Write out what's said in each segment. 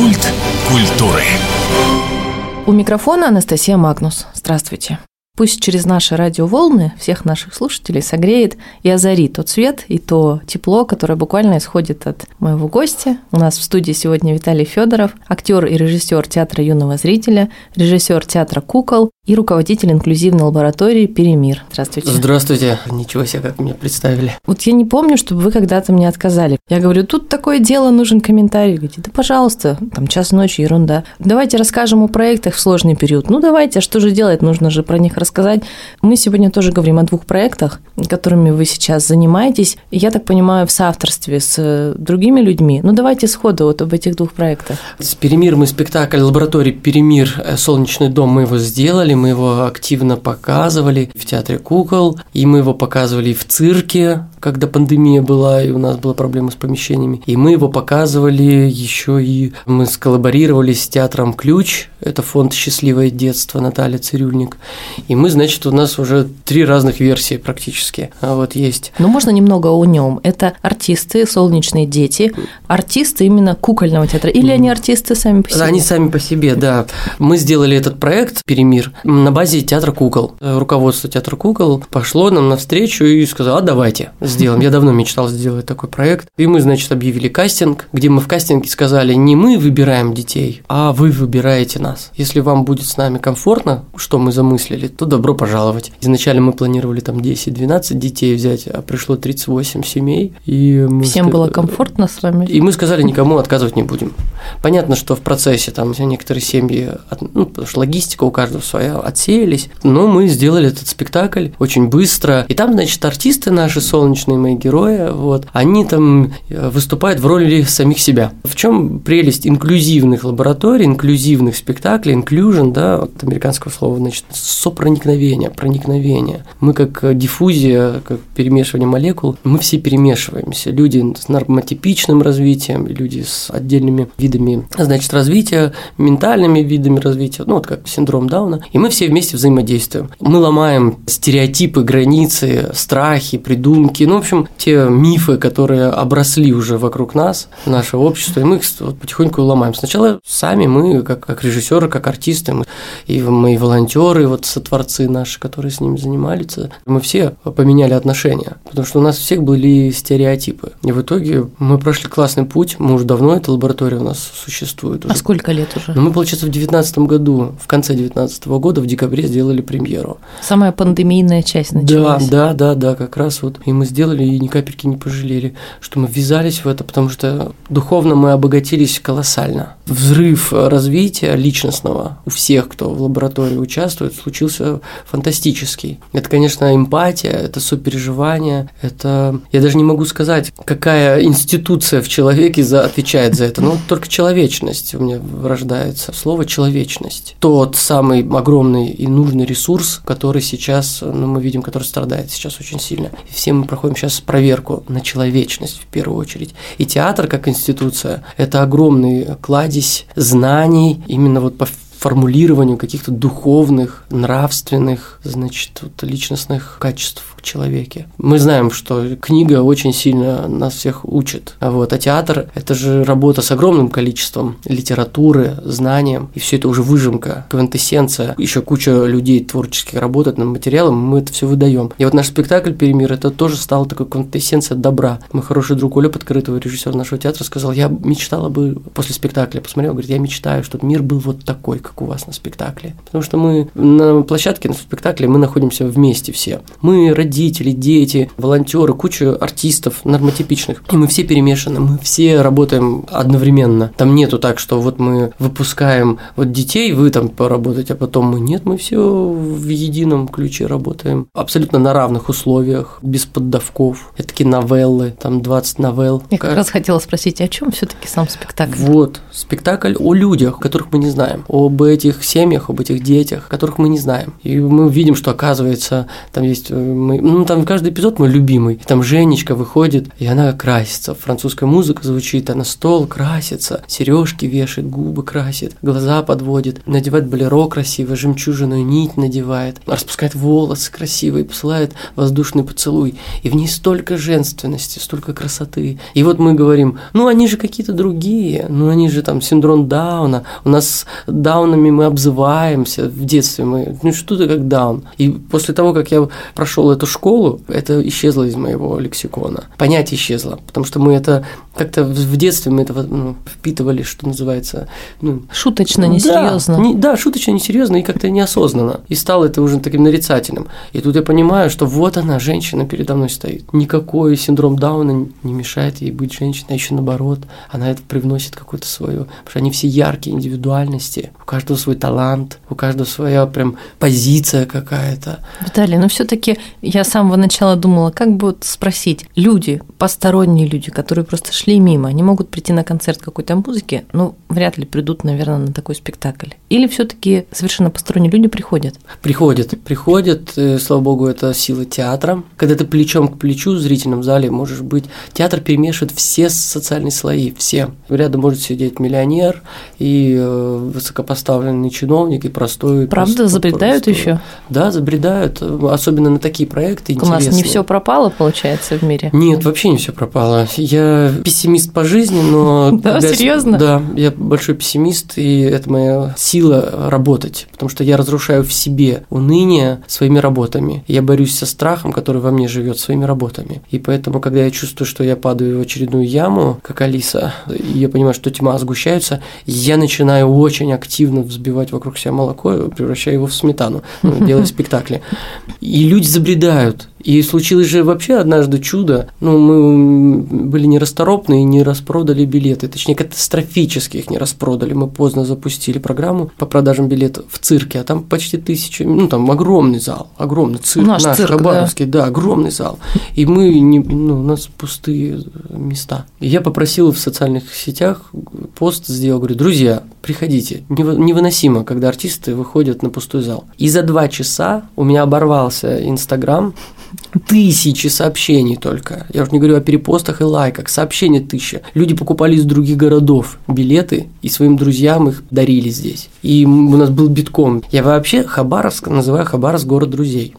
Культ культуры. У микрофона Анастасия Магнус. Здравствуйте. Пусть через наши радиоволны всех наших слушателей согреет и озарит тот свет и то тепло, которое буквально исходит от моего гостя. У нас в студии сегодня Виталий Федоров, актер и режиссер театра юного зрителя, режиссер театра кукол и руководитель инклюзивной лаборатории «Перемир». Здравствуйте. Здравствуйте. Ничего себе, как меня представили. Вот я не помню, чтобы вы когда-то мне отказали. Я говорю, тут такое дело, нужен комментарий. Говорите, да пожалуйста, там час ночи, ерунда. Давайте расскажем о проектах в сложный период. Ну давайте, а что же делать? Нужно же про них рассказать. Мы сегодня тоже говорим о двух проектах, которыми вы сейчас занимаетесь. Я так понимаю, в соавторстве с другими людьми. Ну давайте сходу вот об этих двух проектах. С «Перемир» мы спектакль лаборатории «Перемир. Солнечный дом» мы его сделали мы его активно показывали в театре кукол, и мы его показывали в цирке, когда пандемия была, и у нас была проблема с помещениями. И мы его показывали еще и мы сколлаборировали с театром «Ключ», это фонд «Счастливое детство» Наталья Цирюльник. И мы, значит, у нас уже три разных версии практически а вот есть. Ну, можно немного о нем. Это артисты, солнечные дети, артисты именно кукольного театра, или они артисты сами по себе? Они сами по себе, да. Мы сделали этот проект «Перемир» на базе театра кукол. Руководство театра кукол пошло нам навстречу и сказало, а давайте, сделаем. Я давно мечтал сделать такой проект. И мы, значит, объявили кастинг, где мы в кастинге сказали, не мы выбираем детей, а вы выбираете нас. Если вам будет с нами комфортно, что мы замыслили, то добро пожаловать. Изначально мы планировали там 10-12 детей взять, а пришло 38 семей. И Всем ск... было комфортно с вами? И мы сказали, никому отказывать не будем. Понятно, что в процессе там некоторые семьи, ну, потому что логистика у каждого своя, отсеялись, но мы сделали этот спектакль очень быстро. И там, значит, артисты наши солнечные мои герои, вот, они там э, выступают в роли самих себя. В чем прелесть инклюзивных лабораторий, инклюзивных спектаклей, inclusion, да, от американского слова, значит, сопроникновение, проникновение. Мы как диффузия, как перемешивание молекул, мы все перемешиваемся. Люди с нормотипичным развитием, люди с отдельными видами, значит, развития, ментальными видами развития, ну, вот как синдром Дауна, и мы все вместе взаимодействуем. Мы ломаем стереотипы, границы, страхи, придумки, ну, в общем, те мифы, которые обросли уже вокруг нас, наше общество, и мы их вот потихоньку ломаем. Сначала сами мы, как, как режиссеры, как артисты, мы, и мои волонтеры, вот сотворцы наши, которые с ними занимались, мы все поменяли отношения, потому что у нас всех были стереотипы. И в итоге мы прошли классный путь, мы уже давно, эта лаборатория у нас существует. Уже. А сколько лет уже? Ну, мы, получается, в 2019 году, в конце 2019 года, в декабре сделали премьеру. Самая пандемийная часть началась. Да, да, да, да, как раз вот. И мы сделали и ни капельки не пожалели, что мы ввязались в это, потому что духовно мы обогатились колоссально. Взрыв развития личностного у всех, кто в лаборатории участвует, случился фантастический. Это, конечно, эмпатия, это сопереживание, это... Я даже не могу сказать, какая институция в человеке за... отвечает за это, но только человечность у меня рождается. Слово «человечность». Тот самый огромный и нужный ресурс, который сейчас, ну, мы видим, который страдает сейчас очень сильно. И все мы проходим сейчас проверку на человечность в первую очередь. И театр как институция – это огромный кладезь знаний именно вот по формулированию каких-то духовных, нравственных, значит, вот, личностных качеств в человеке. Мы знаем, что книга очень сильно нас всех учит. А вот, а театр – это же работа с огромным количеством литературы, знанием, и все это уже выжимка, квинтэссенция. Еще куча людей творческих работает над материалом, мы это все выдаем. И вот наш спектакль «Перемир» – это тоже стало такой квинтэссенция добра. Мой хороший друг Оля Подкрытого, режиссер нашего театра, сказал, я мечтала бы после спектакля, посмотрел, говорит, я мечтаю, чтобы мир был вот такой, как у вас на спектакле. Потому что мы на площадке, на спектакле, мы находимся вместе все. Мы родители, дети, волонтеры, куча артистов нормотипичных. И мы все перемешаны, мы все работаем одновременно. Там нету так, что вот мы выпускаем вот детей, вы там поработаете, а потом мы нет, мы все в едином ключе работаем. Абсолютно на равных условиях, без поддавков. Это такие новеллы, там 20 новелл. Я как раз хотела спросить, о чем все-таки сам спектакль? Вот, спектакль о людях, которых мы не знаем, об об этих семьях, об этих детях, которых мы не знаем. И мы видим, что оказывается, там есть, э, мы, ну там каждый эпизод мой любимый. И там Женечка выходит, и она красится. Французская музыка звучит, она стол красится, сережки вешает, губы красит, глаза подводит, надевает болеро красиво, жемчужину нить надевает, распускает волосы красивые, посылает воздушный поцелуй. И в ней столько женственности, столько красоты. И вот мы говорим, ну они же какие-то другие, ну они же там синдром Дауна, у нас с даунами мы обзываемся в детстве, мы, ну что ты как даун. И после того, как я прошел эту школу, это исчезло из моего лексикона. Понятие исчезло, потому что мы это как-то в детстве мы это ну, впитывали, что называется. Ну, шуточно, несерьезно. Да, не, да, шуточно, несерьезно и как-то неосознанно. И стало это уже таким нарицательным. И тут я понимаю, что вот она, женщина передо мной стоит. Никакой синдром Дауна не мешает ей быть женщиной, а еще наоборот, она это привносит какое-то свое. Потому что они все яркие, индивидуальности, у каждого свой талант, у каждого своя прям позиция какая-то. Виталий, но все-таки я с самого начала думала, как бы вот спросить, люди, посторонние люди, которые просто шли мимо, они могут прийти на концерт какой-то музыки, но вряд ли придут, наверное, на такой спектакль. Или все-таки совершенно посторонние люди приходят? Приходят, приходят, э, слава богу, это сила театра. Когда ты плечом к плечу в зрительном зале можешь быть, театр перемешивает все социальные слои, все. Рядом может сидеть миллионер и э, высокопоставленный чиновник, и простой. Правда, просто, забредают просто, еще? Да, забредают, особенно на такие проекты. У нас не все пропало, получается, в мире? Нет, вообще не все пропало. Я пессимист по жизни, но... Да, серьезно? Да, я большой пессимист, и это моя сила работать, потому что я разрушаю в себе уныние своими работами. Я борюсь со страхом, который во мне живет своими работами. И поэтому, когда я чувствую, что я падаю в очередную яму, как Алиса, и я понимаю, что тьма сгущается, я начинаю очень активно взбивать вокруг себя молоко, превращая его в сметану, ну, делая спектакли. И люди забредают, и случилось же вообще однажды чудо. Ну, мы были нерасторопны и не распродали билеты. Точнее, катастрофически их не распродали. Мы поздно запустили программу по продажам билетов в цирке, а там почти тысяча, ну, там огромный зал, огромный цирк наш, наш цирк, Хабаровский, да. да, огромный зал. И мы, не, ну, у нас пустые места. И я попросил в социальных сетях пост сделал, говорю, друзья, приходите. Невыносимо, когда артисты выходят на пустой зал. И за два часа у меня оборвался Инстаграм, Тысячи сообщений только. Я уже не говорю о перепостах и лайках. Сообщения тысяча. Люди покупали из других городов билеты и своим друзьям их дарили здесь. И у нас был битком. Я вообще Хабаровск называю Хабаровск город друзей.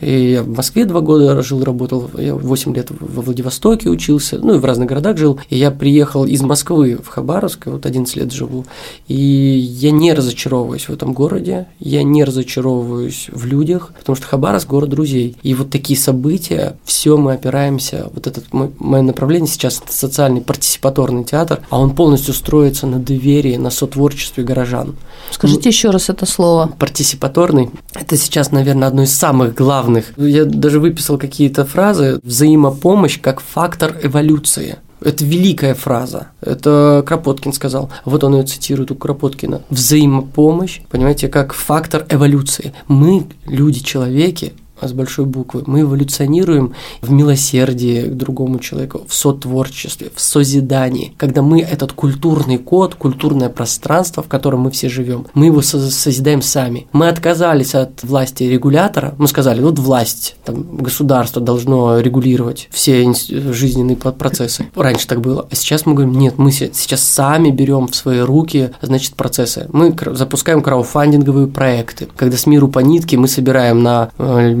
И я в Москве два года жил, работал. Я 8 лет во Владивостоке учился. Ну и в разных городах жил. И я приехал из Москвы в Хабаровск. Вот 11 лет живу. И я не разочаровываюсь в этом городе. Я не разочаровываюсь в людях. Потому что Хабаровск город друзей. И вот такие события, все мы опираемся, вот это мое направление сейчас это социальный партиципаторный театр, а он полностью строится на доверии, на сотворчестве горожан. Скажите еще раз это слово. Партиципаторный. Это сейчас, наверное, одно из самых главных. Я даже выписал какие-то фразы. Взаимопомощь как фактор эволюции. Это великая фраза. Это Кропоткин сказал. Вот он ее цитирует у Кропоткина. Взаимопомощь, понимаете, как фактор эволюции. Мы, люди-человеки, с большой буквы. Мы эволюционируем в милосердии к другому человеку, в сотворчестве, в созидании. Когда мы этот культурный код, культурное пространство, в котором мы все живем, мы его созидаем сами. Мы отказались от власти регулятора, мы сказали, вот власть, там, государство должно регулировать все жизненные процессы. Раньше так было. А сейчас мы говорим, нет, мы сейчас сами берем в свои руки, значит, процессы. Мы запускаем крауфандинговые проекты, когда с миру по нитке мы собираем на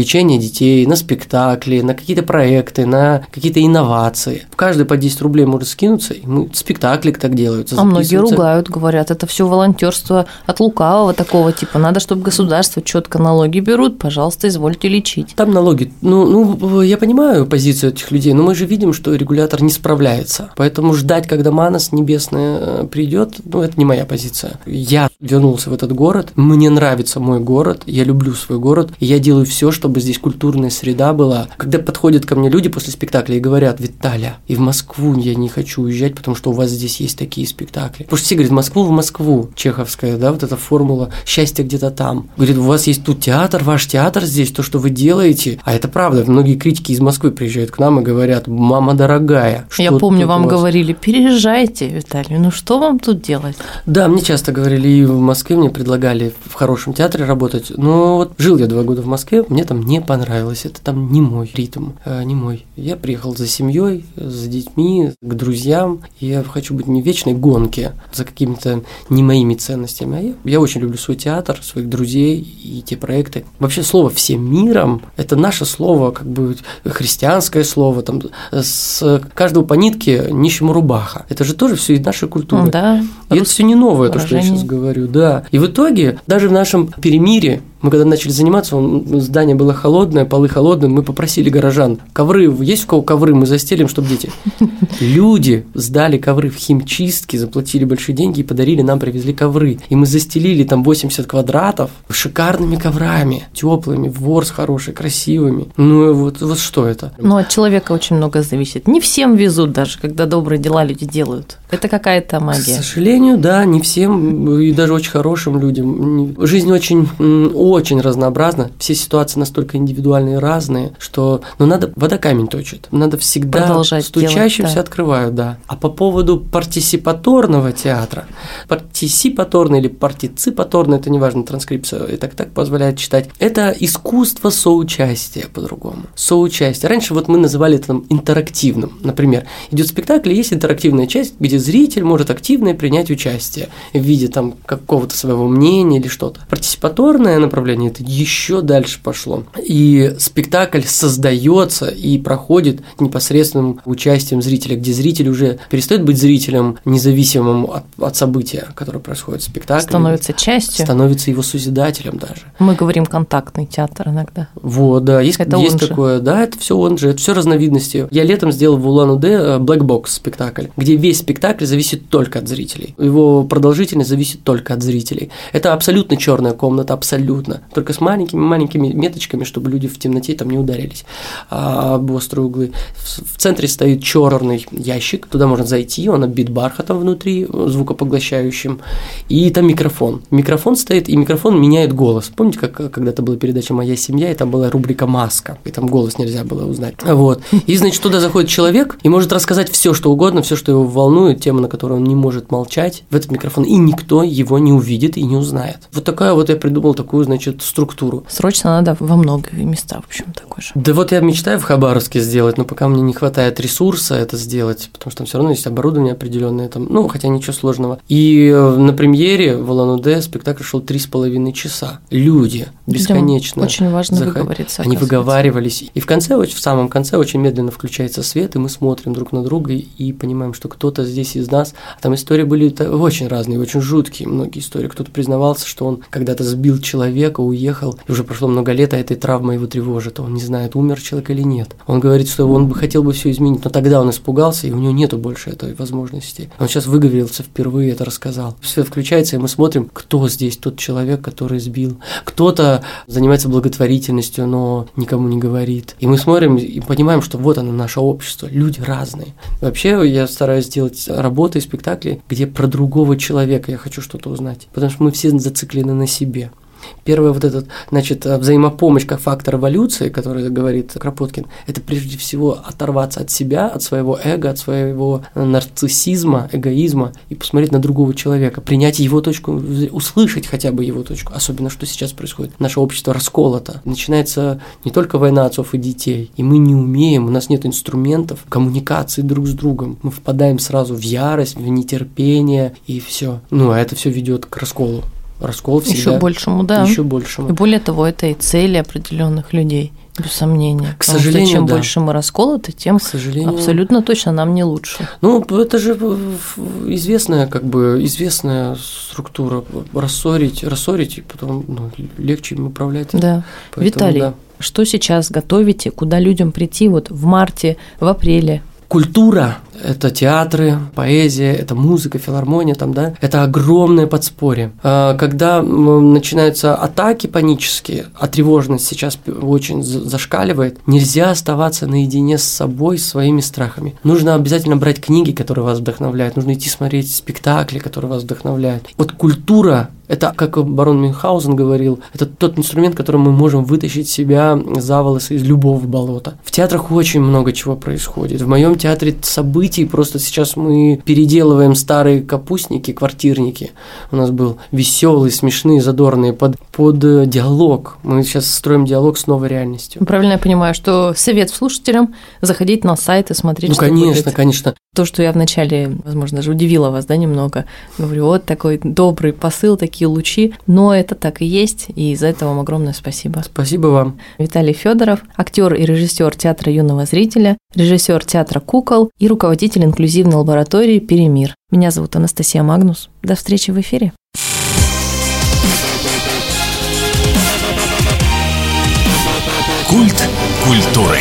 э, лечение детей, на спектакли, на какие-то проекты, на какие-то инновации. Каждый по 10 рублей может скинуться, и мы, спектакли так делаются. А многие ругают, говорят, это все волонтерство от лукавого такого типа. Надо, чтобы государство четко налоги берут, пожалуйста, извольте лечить. Там налоги. Ну, ну, я понимаю позицию этих людей, но мы же видим, что регулятор не справляется. Поэтому ждать, когда Манас небесная э, придет, ну, это не моя позиция. Я вернулся в этот город, мне нравится мой город, я люблю свой город, и я делаю все, чтобы чтобы здесь культурная среда была. Когда подходят ко мне люди после спектакля и говорят, Виталя, и в Москву я не хочу уезжать, потому что у вас здесь есть такие спектакли. Потому что все говорят, Москву в Москву, чеховская, да, вот эта формула счастья где-то там. Говорит, у вас есть тут театр, ваш театр здесь, то, что вы делаете. А это правда, многие критики из Москвы приезжают к нам и говорят, мама дорогая. Я помню, вам говорили, переезжайте, Виталий, ну что вам тут делать? Да, мне часто говорили, и в Москве мне предлагали в хорошем театре работать, но вот жил я два года в Москве, мне там не понравилось, это там не мой ритм, э, не мой. Я приехал за семьей, с детьми, к друзьям, я хочу быть не в вечной гонке за какими-то не моими ценностями, а я, я очень люблю свой театр, своих друзей и те проекты. Вообще слово «всем миром» – это наше слово, как бы христианское слово, там, с каждого по нитке нищему рубаха. Это же тоже все из нашей культуры. Да. И это все не новое, то, что я сейчас говорю, да. И в итоге даже в нашем перемире мы когда начали заниматься, здание было холодное, полы холодные, мы попросили горожан, ковры, есть у кого ковры, мы застелим, чтобы дети. Люди сдали ковры в химчистки, заплатили большие деньги и подарили нам, привезли ковры. И мы застелили там 80 квадратов шикарными коврами, теплыми, ворс хороший, красивыми. Ну вот, вот что это? Ну от человека очень много зависит. Не всем везут даже, когда добрые дела люди делают. Это какая-то магия. К сожалению, да, не всем, и даже очень хорошим людям. Жизнь очень очень разнообразно, все ситуации настолько индивидуальные и разные, что ну, надо, вода камень точит, надо всегда Продолжать стучащимся да. открывают, да. А по поводу партисипаторного театра, партисипаторный или партиципаторный, это неважно, транскрипция и так так позволяет читать, это искусство соучастия по-другому. Соучастие. Раньше вот мы называли это там, интерактивным. Например, идет спектакль, есть интерактивная часть, где зритель может активно принять участие в виде там какого-то своего мнения или что-то. Партисипаторное направление направлении, это еще дальше пошло. И спектакль создается и проходит непосредственным участием зрителя, где зритель уже перестает быть зрителем независимым от, от события, которое происходит в спектакле. Становится частью. Становится его созидателем даже. Мы говорим контактный театр иногда. Вот, да, есть, это есть такое, же. да, это все он же, это все разновидности. Я летом сделал в Улан-Удэ э, Black Box спектакль, где весь спектакль зависит только от зрителей. Его продолжительность зависит только от зрителей. Это абсолютно черная комната, абсолютно абсолютно, только с маленькими-маленькими меточками, чтобы люди в темноте там не ударились а, об острые углы. В, в центре стоит черный ящик, туда можно зайти, он оббит бархатом внутри, звукопоглощающим, и там микрофон. Микрофон стоит, и микрофон меняет голос. Помните, как когда-то была передача «Моя семья», и там была рубрика «Маска», и там голос нельзя было узнать. Вот. И, значит, туда заходит человек и может рассказать все, что угодно, все, что его волнует, тема, на которой он не может молчать, в этот микрофон, и никто его не увидит и не узнает. Вот такая вот я придумал такую, значит, значит, структуру. Срочно надо во много места, в общем, такой же. Да вот я мечтаю в Хабаровске сделать, но пока мне не хватает ресурса это сделать, потому что там все равно есть оборудование определенное, там, ну, хотя ничего сложного. И э, на премьере в Улан-Удэ спектакль шел три с половиной часа. Люди бесконечно. Людям очень важно заход... выговориться. Они выговаривались. И в конце, в самом конце очень медленно включается свет, и мы смотрим друг на друга и понимаем, что кто-то здесь из нас, а там истории были очень разные, очень жуткие, многие истории. Кто-то признавался, что он когда-то сбил человека, человека уехал, и уже прошло много лет, а этой травма его тревожит. Он не знает, умер человек или нет. Он говорит, что он бы хотел бы все изменить, но тогда он испугался, и у него нету больше этой возможности. Он сейчас выговорился впервые, это рассказал. Все включается, и мы смотрим, кто здесь тот человек, который сбил. Кто-то занимается благотворительностью, но никому не говорит. И мы смотрим и понимаем, что вот оно, наше общество. Люди разные. Вообще, я стараюсь сделать работы и спектакли, где про другого человека я хочу что-то узнать. Потому что мы все зациклены на себе. Первое вот этот, значит, взаимопомощь как фактор эволюции, который говорит Кропоткин, это прежде всего оторваться от себя, от своего эго, от своего нарциссизма, эгоизма и посмотреть на другого человека, принять его точку, услышать хотя бы его точку, особенно что сейчас происходит. Наше общество расколото. Начинается не только война отцов и детей, и мы не умеем, у нас нет инструментов коммуникации друг с другом. Мы впадаем сразу в ярость, в нетерпение и все. Ну, а это все ведет к расколу раскол всегда. Еще большему, да. Еще большему. И более того, это и цели определенных людей, без сомнения. К сожалению, что чем да. больше мы расколоты, тем К сожалению... абсолютно точно нам не лучше. Ну, это же известная, как бы, известная структура. Рассорить, рассорить, и потом ну, легче им управлять. Да. Поэтому, Виталий, да. что сейчас готовите, куда людям прийти вот в марте, в апреле? Культура это театры, поэзия, это музыка, филармония, там, да, это огромное подспорье. А, когда начинаются атаки панические, а тревожность сейчас очень зашкаливает, нельзя оставаться наедине с собой, своими страхами. Нужно обязательно брать книги, которые вас вдохновляют, нужно идти смотреть спектакли, которые вас вдохновляют. Вот культура это, как барон Мюнхгаузен говорил, это тот инструмент, которым мы можем вытащить себя за волосы из любого болота. В театрах очень много чего происходит. В моем театре событий просто сейчас мы переделываем старые капустники, квартирники. У нас был веселый, смешные, задорные под, под э, диалог. Мы сейчас строим диалог с новой реальностью. Правильно я понимаю, что совет слушателям заходить на сайт и смотреть, ну, что конечно, будет. конечно. То, что я вначале, возможно, даже удивила вас, да, немного. Говорю, вот такой добрый посыл, такие лучи. Но это так и есть, и за это вам огромное спасибо. Спасибо вам. Виталий Федоров, актер и режиссер театра юного зрителя, режиссер театра кукол и руководитель инклюзивной лаборатории Перемир. Меня зовут Анастасия Магнус. До встречи в эфире. Культ культуры.